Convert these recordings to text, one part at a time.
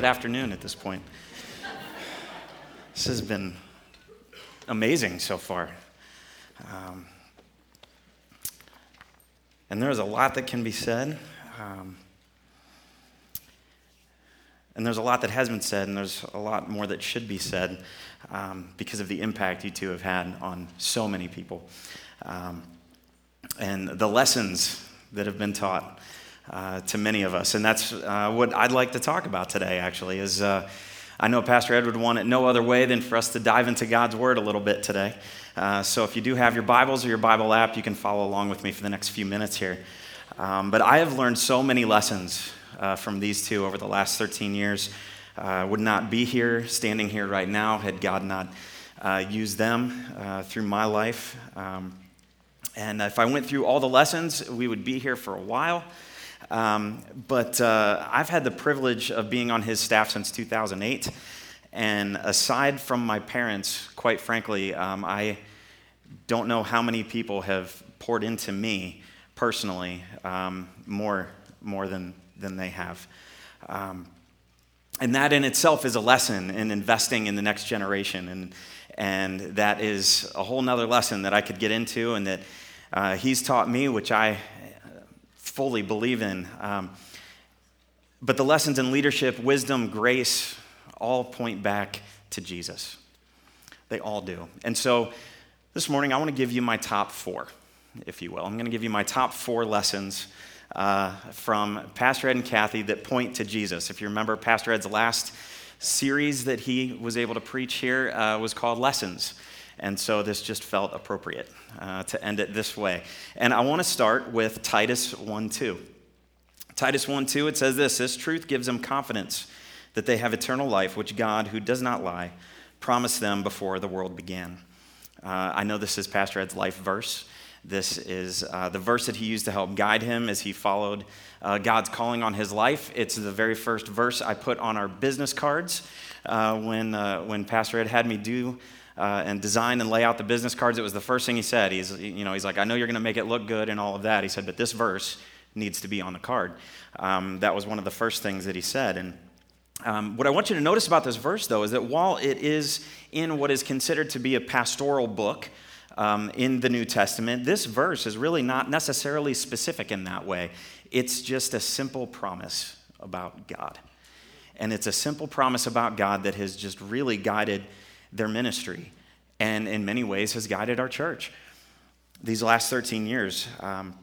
it afternoon at this point? this has been amazing so far. Um, and there's a lot that can be said. Um, and there's a lot that has been said, and there's a lot more that should be said um, because of the impact you two have had on so many people. Um, and the lessons that have been taught uh, to many of us. And that's uh, what I'd like to talk about today, actually, is uh, I know Pastor Ed would want it no other way than for us to dive into God's Word a little bit today. Uh, so if you do have your Bibles or your Bible app, you can follow along with me for the next few minutes here. Um, but I have learned so many lessons uh, from these two over the last 13 years. I would not be here, standing here right now, had God not used them through my life. Um, and if I went through all the lessons, we would be here for a while. Um, but uh, I've had the privilege of being on his staff since 2008. And aside from my parents, quite frankly, um, I don't know how many people have poured into me personally um, more, more than, than they have. Um, and that in itself is a lesson in investing in the next generation. And, and that is a whole nother lesson that I could get into and that uh, he's taught me, which I fully believe in. Um, but the lessons in leadership, wisdom, grace, all point back to Jesus. They all do. And so this morning, I want to give you my top four, if you will. I'm going to give you my top four lessons uh, from Pastor Ed and Kathy that point to Jesus. If you remember, Pastor Ed's last series that he was able to preach here uh, was called Lessons. And so this just felt appropriate uh, to end it this way. And I want to start with Titus 1 2. Titus 1 2, it says this This truth gives them confidence that they have eternal life, which God, who does not lie, promised them before the world began. Uh, I know this is Pastor Ed's life verse. This is uh, the verse that he used to help guide him as he followed uh, God's calling on his life. It's the very first verse I put on our business cards uh, when, uh, when Pastor Ed had me do uh, and design and lay out the business cards, it was the first thing he said. He's, you know, he's like, I know you're going to make it look good and all of that. He said, but this verse needs to be on the card. Um, that was one of the first things that he said. And um, what I want you to notice about this verse, though, is that while it is in what is considered to be a pastoral book um, in the New Testament, this verse is really not necessarily specific in that way. It's just a simple promise about God. And it's a simple promise about God that has just really guided their ministry and in many ways has guided our church these last 13 years. Um,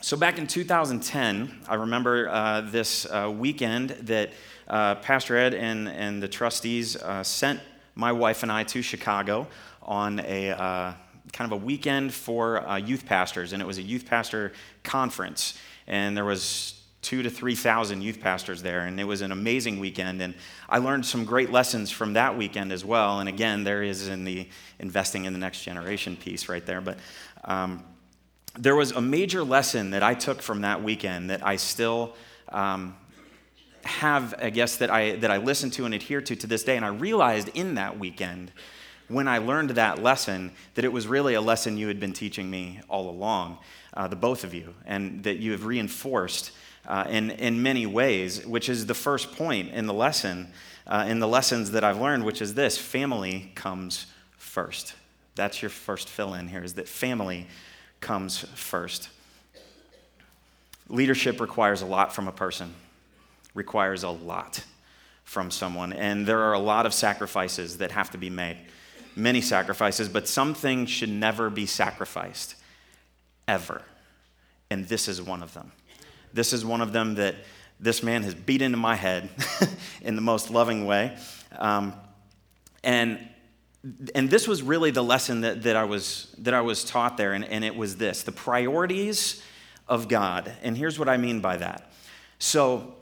so, back in 2010, I remember uh, this uh, weekend that uh, Pastor Ed and, and the trustees uh, sent my wife and I to Chicago on a uh, kind of a weekend for uh, youth pastors, and it was a youth pastor conference. And there was two to 3,000 youth pastors there, and it was an amazing weekend. And I learned some great lessons from that weekend as well. And again, there is in the investing in the next generation piece right there. But um, there was a major lesson that I took from that weekend that I still um, have, I guess, that I, that I listen to and adhere to to this day. And I realized in that weekend, when I learned that lesson, that it was really a lesson you had been teaching me all along, uh, the both of you, and that you have reinforced uh, in, in many ways, which is the first point in the lesson, uh, in the lessons that I've learned, which is this family comes first. That's your first fill in here, is that family comes first. Leadership requires a lot from a person, requires a lot from someone. And there are a lot of sacrifices that have to be made. Many sacrifices, but some things should never be sacrificed, ever. And this is one of them. This is one of them that this man has beat into my head in the most loving way. Um, and, and this was really the lesson that, that, I, was, that I was taught there, and, and it was this the priorities of God. And here's what I mean by that. So,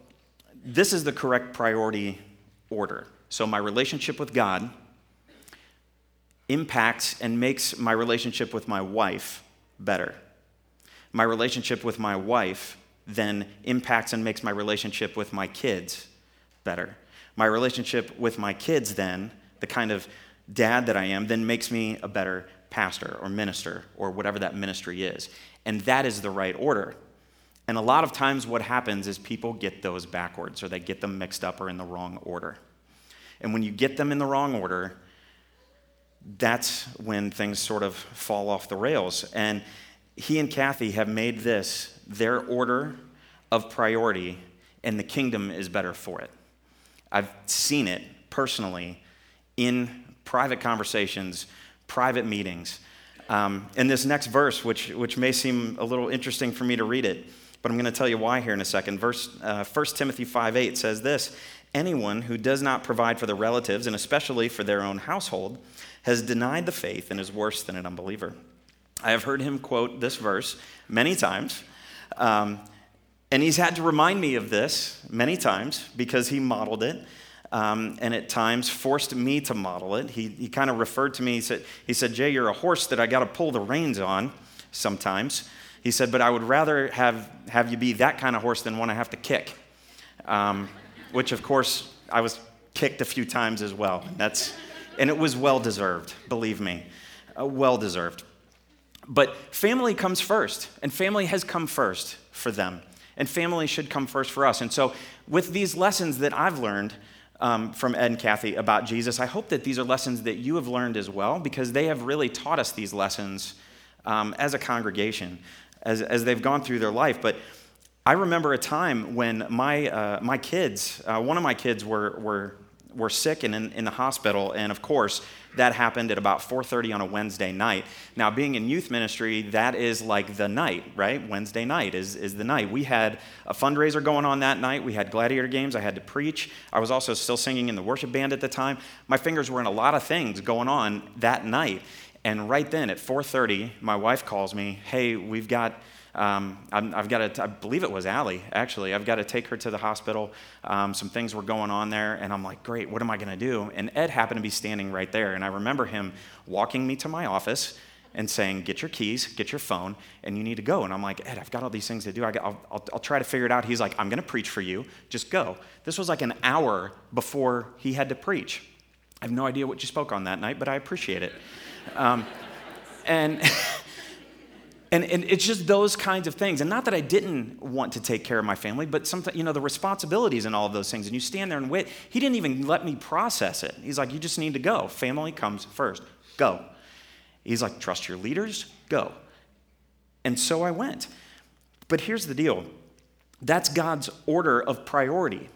this is the correct priority order. So, my relationship with God impacts and makes my relationship with my wife better. My relationship with my wife then impacts and makes my relationship with my kids better. My relationship with my kids, then, the kind of dad that I am, then makes me a better pastor or minister or whatever that ministry is. And that is the right order. And a lot of times, what happens is people get those backwards or they get them mixed up or in the wrong order. And when you get them in the wrong order, that's when things sort of fall off the rails. And he and Kathy have made this their order of priority, and the kingdom is better for it. I've seen it personally in private conversations, private meetings. Um, in this next verse, which, which may seem a little interesting for me to read it, but I'm going to tell you why here in a second. Verse uh, 1 Timothy 5 8 says this Anyone who does not provide for the relatives, and especially for their own household, has denied the faith and is worse than an unbeliever. I have heard him quote this verse many times. Um, and he's had to remind me of this many times because he modeled it. Um, and at times forced me to model it. He, he kind of referred to me, he said, he said, Jay, you're a horse that I got to pull the reins on sometimes. He said, but I would rather have, have you be that kind of horse than one I have to kick. Um, which, of course, I was kicked a few times as well. That's, and it was well deserved, believe me. Uh, well deserved. But family comes first, and family has come first for them. And family should come first for us. And so, with these lessons that I've learned um, from Ed and Kathy about Jesus, I hope that these are lessons that you have learned as well, because they have really taught us these lessons um, as a congregation as, as they've gone through their life. But I remember a time when my, uh, my kids, uh, one of my kids were, were, were sick and in, in the hospital, and of course, that happened at about 4.30 on a wednesday night. Now being in youth ministry that is like the night right? Wednesday night is, is the night. We had a fundraiser going on that night. We had gladiator games. I had to preach. I was also still singing in the worship band at the time. My fingers were in a lot of things going on that night. And right then at 4:30, my wife calls me. Hey, we've got. Um, I've got to, I believe it was Allie, actually. I've got to take her to the hospital. Um, some things were going on there, and I'm like, great, what am I going to do? And Ed happened to be standing right there, and I remember him walking me to my office and saying, get your keys, get your phone, and you need to go. And I'm like, Ed, I've got all these things to do. I will I'll, I'll try to figure it out. He's like, I'm going to preach for you. Just go. This was like an hour before he had to preach. I have no idea what you spoke on that night, but I appreciate it. Um, and, and, and it's just those kinds of things. And not that I didn't want to take care of my family, but sometimes, you know, the responsibilities and all of those things. And you stand there and wait. He didn't even let me process it. He's like, you just need to go. Family comes first. Go. He's like, trust your leaders, go. And so I went. But here's the deal that's God's order of priority.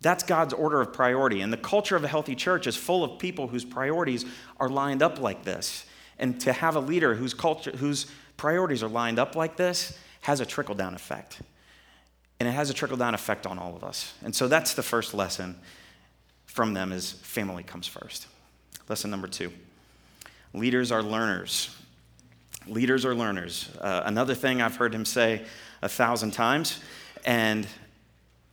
That's God's order of priority. And the culture of a healthy church is full of people whose priorities are lined up like this. And to have a leader whose, culture, whose priorities are lined up like this has a trickle down effect. And it has a trickle down effect on all of us. And so that's the first lesson from them is family comes first. Lesson number two leaders are learners. Leaders are learners. Uh, another thing I've heard him say a thousand times, and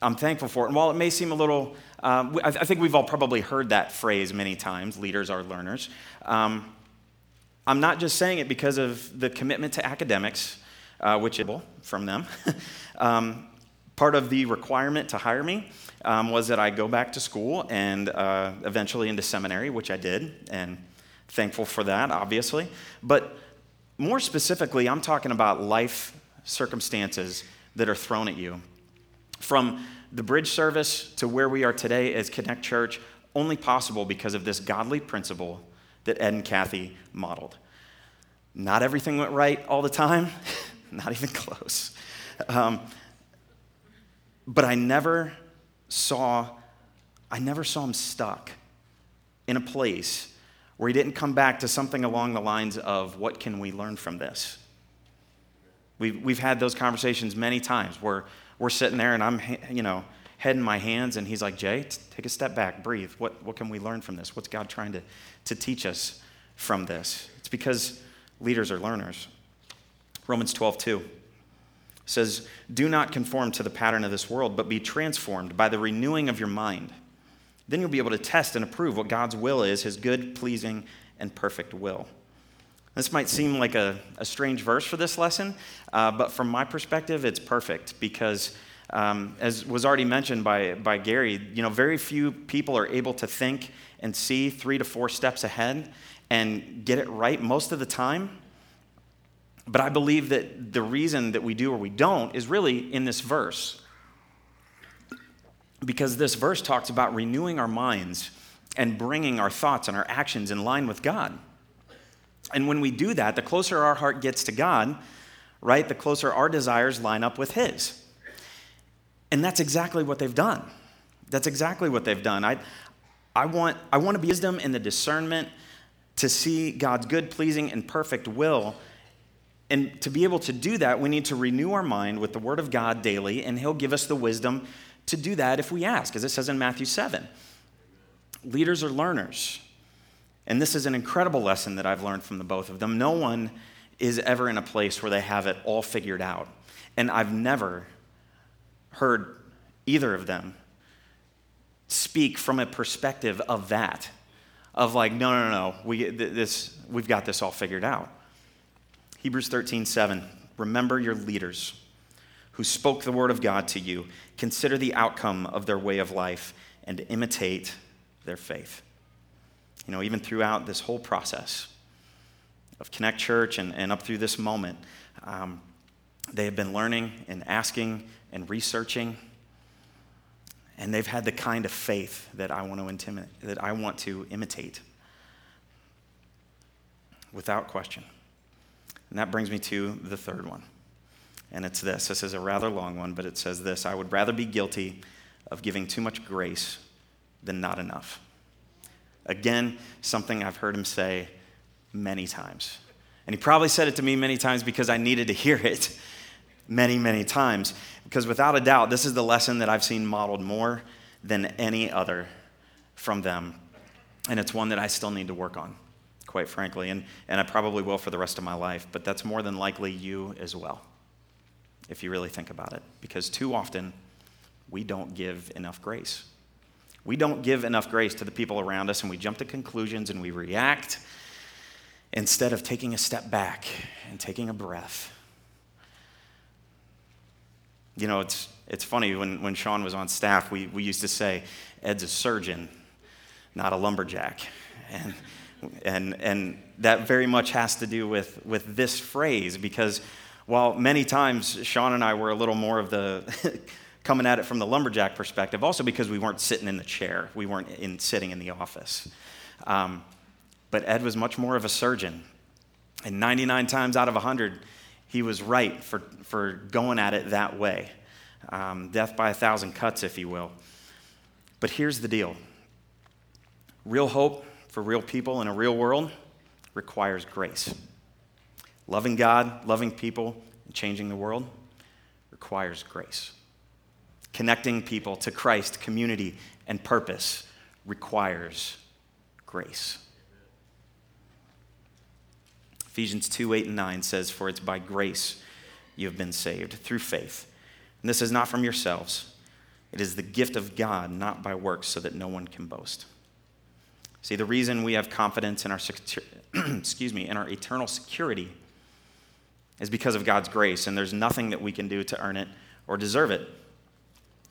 I'm thankful for it. And while it may seem a little, um, I, think we've all probably heard that phrase many times leaders are learners. Um, I'm not just saying it because of the commitment to academics, uh, which is from them. um, part of the requirement to hire me um, was that I go back to school and uh, eventually into seminary, which I did, and thankful for that, obviously. But more specifically, I'm talking about life circumstances that are thrown at you. From the bridge service to where we are today as Connect Church, only possible because of this godly principle that Ed and Kathy modeled. Not everything went right all the time, not even close. Um, but I never saw, I never saw him stuck in a place where he didn't come back to something along the lines of, what can we learn from this? We've, we've had those conversations many times where we're sitting there and I'm, you know, head in my hands, and he's like, Jay, take a step back, breathe. What, what can we learn from this? What's God trying to, to teach us from this? It's because leaders are learners. Romans 12, 2 says, Do not conform to the pattern of this world, but be transformed by the renewing of your mind. Then you'll be able to test and approve what God's will is, his good, pleasing, and perfect will. This might seem like a, a strange verse for this lesson, uh, but from my perspective, it's perfect because, um, as was already mentioned by, by Gary, you know, very few people are able to think and see three to four steps ahead and get it right most of the time. But I believe that the reason that we do or we don't is really in this verse. Because this verse talks about renewing our minds and bringing our thoughts and our actions in line with God. And when we do that, the closer our heart gets to God, right, the closer our desires line up with His. And that's exactly what they've done. That's exactly what they've done. I, I, want, I want to be wisdom in the discernment to see God's good, pleasing, and perfect will. And to be able to do that, we need to renew our mind with the Word of God daily, and He'll give us the wisdom to do that if we ask, as it says in Matthew 7. Leaders are learners. And this is an incredible lesson that I've learned from the both of them. No one is ever in a place where they have it all figured out. And I've never heard either of them speak from a perspective of that, of like, no, no, no, we, this, we've got this all figured out. Hebrews 13, 7. Remember your leaders who spoke the word of God to you. Consider the outcome of their way of life and imitate their faith. You know, even throughout this whole process of Connect Church and, and up through this moment, um, they have been learning and asking and researching, and they've had the kind of faith that I want to that I want to imitate, without question. And that brings me to the third one. And it's this. This is a rather long one, but it says this I would rather be guilty of giving too much grace than not enough. Again, something I've heard him say many times. And he probably said it to me many times because I needed to hear it many, many times. Because without a doubt, this is the lesson that I've seen modeled more than any other from them. And it's one that I still need to work on, quite frankly. And, and I probably will for the rest of my life. But that's more than likely you as well, if you really think about it. Because too often, we don't give enough grace. We don't give enough grace to the people around us and we jump to conclusions and we react instead of taking a step back and taking a breath. You know, it's, it's funny when, when Sean was on staff, we, we used to say, Ed's a surgeon, not a lumberjack. And, and, and that very much has to do with, with this phrase because while many times Sean and I were a little more of the coming at it from the lumberjack perspective, also because we weren't sitting in the chair, we weren't in, sitting in the office. Um, but Ed was much more of a surgeon. And 99 times out of 100, he was right for, for going at it that way. Um, death by a thousand cuts, if you will. But here's the deal real hope for real people in a real world requires grace. Loving God, loving people, and changing the world requires grace. Connecting people to Christ, community, and purpose requires grace. Ephesians 2 8 and 9 says, For it's by grace you have been saved through faith. And this is not from yourselves, it is the gift of God, not by works, so that no one can boast. See, the reason we have confidence in our, excuse me, in our eternal security is because of God's grace, and there's nothing that we can do to earn it or deserve it.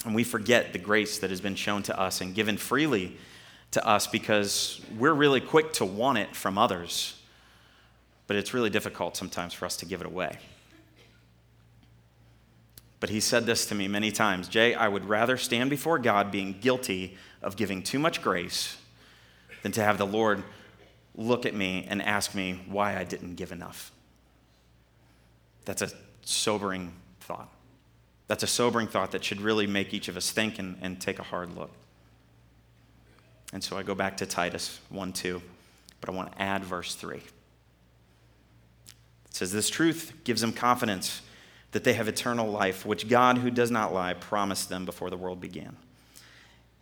And we forget the grace that has been shown to us and given freely to us because we're really quick to want it from others. But it's really difficult sometimes for us to give it away. But he said this to me many times Jay, I would rather stand before God being guilty of giving too much grace than to have the Lord look at me and ask me why I didn't give enough. That's a sobering thought. That's a sobering thought that should really make each of us think and, and take a hard look. And so I go back to Titus 1 2, but I want to add verse 3. It says, This truth gives them confidence that they have eternal life, which God, who does not lie, promised them before the world began.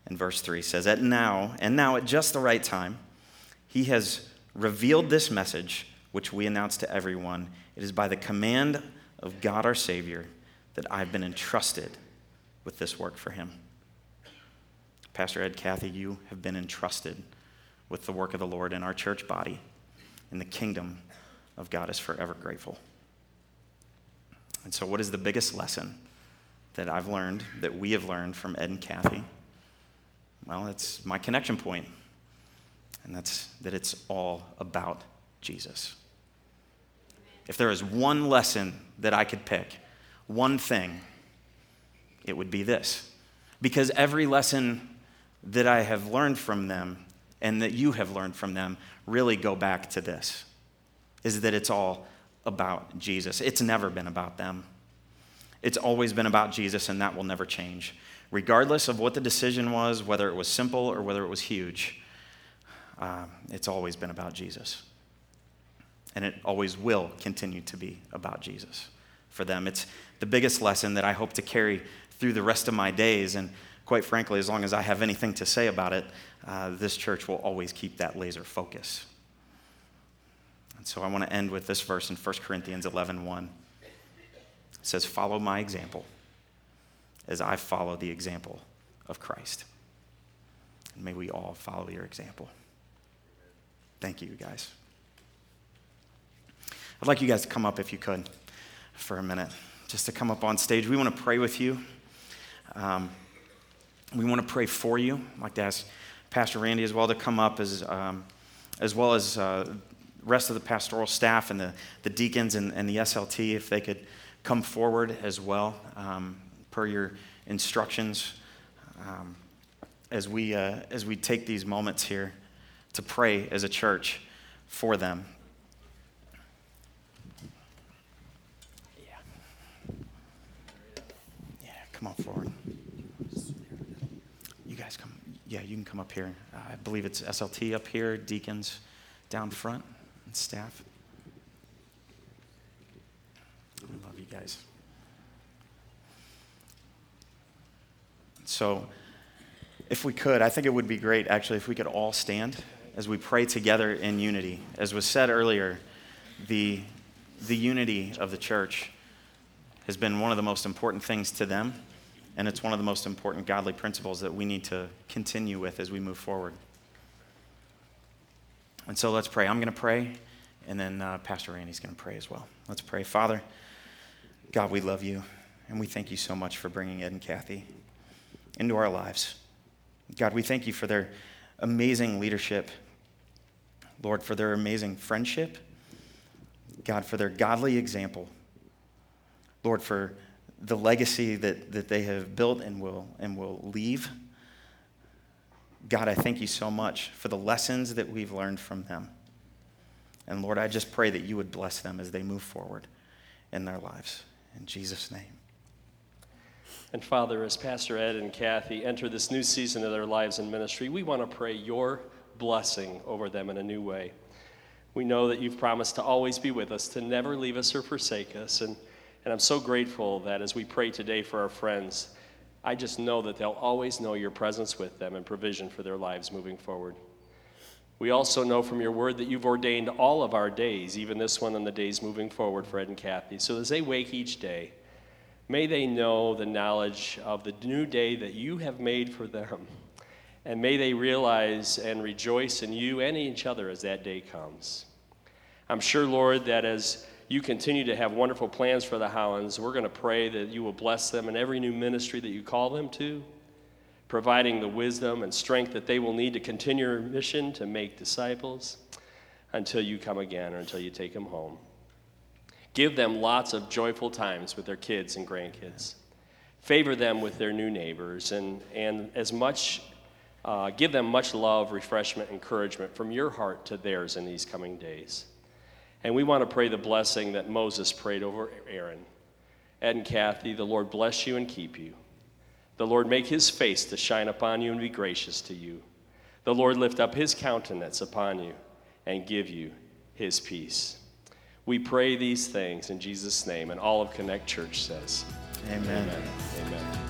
And verse 3 says, At now, and now at just the right time, he has revealed this message, which we announce to everyone. It is by the command of God our Savior that I've been entrusted with this work for him. Pastor Ed, Kathy, you have been entrusted with the work of the Lord in our church body, in the kingdom of God is forever grateful. And so, what is the biggest lesson that I've learned, that we have learned from Ed and Kathy? Well, it's my connection point, and that's that it's all about Jesus. if there is one lesson that I could pick, one thing, it would be this. Because every lesson that I have learned from them and that you have learned from them really go back to this is that it's all about Jesus. It's never been about them. It's always been about Jesus, and that will never change. Regardless of what the decision was, whether it was simple or whether it was huge, uh, it's always been about Jesus. And it always will continue to be about Jesus for them. It's the biggest lesson that I hope to carry through the rest of my days. And quite frankly, as long as I have anything to say about it, uh, this church will always keep that laser focus. And so I want to end with this verse in 1 Corinthians 11 1. It says, Follow my example as I follow the example of Christ. And may we all follow your example. Thank you, guys. I'd like you guys to come up if you could for a minute, just to come up on stage. We want to pray with you. Um, we want to pray for you. I'd like to ask Pastor Randy as well to come up, as, um, as well as uh, rest of the pastoral staff and the, the deacons and, and the SLT, if they could come forward as well, um, per your instructions, um, as, we, uh, as we take these moments here to pray as a church for them. Yeah. Yeah, come on forward. You guys come. Yeah, you can come up here. I believe it's SLT up here, deacons down front and staff. I love you guys. So, if we could, I think it would be great actually if we could all stand as we pray together in unity. As was said earlier, the, the unity of the church has been one of the most important things to them, and it's one of the most important godly principles that we need to continue with as we move forward. And so let's pray. I'm going to pray, and then uh, Pastor Randy's going to pray as well. Let's pray. Father, God, we love you, and we thank you so much for bringing Ed and Kathy into our lives. God, we thank you for their amazing leadership. Lord, for their amazing friendship. God, for their godly example. Lord, for the legacy that, that they have built and will, and will leave. God, I thank you so much for the lessons that we've learned from them. And Lord, I just pray that you would bless them as they move forward in their lives. In Jesus' name. And Father, as Pastor Ed and Kathy enter this new season of their lives in ministry, we want to pray your blessing over them in a new way. We know that you've promised to always be with us, to never leave us or forsake us. And, and I'm so grateful that as we pray today for our friends, I just know that they'll always know your presence with them and provision for their lives moving forward. We also know from your word that you've ordained all of our days, even this one and the days moving forward for Ed and Kathy. So as they wake each day, may they know the knowledge of the new day that you have made for them. And may they realize and rejoice in you and each other as that day comes. I'm sure, Lord, that as you continue to have wonderful plans for the Hollands. We're going to pray that you will bless them in every new ministry that you call them to, providing the wisdom and strength that they will need to continue your mission to make disciples until you come again or until you take them home. Give them lots of joyful times with their kids and grandkids. Favor them with their new neighbors and, and as much, uh, give them much love, refreshment, encouragement from your heart to theirs in these coming days. And we want to pray the blessing that Moses prayed over Aaron. Ed and Kathy, the Lord bless you and keep you. The Lord make his face to shine upon you and be gracious to you. The Lord lift up his countenance upon you and give you his peace. We pray these things in Jesus' name, and all of Connect Church says, Amen. Amen. Amen.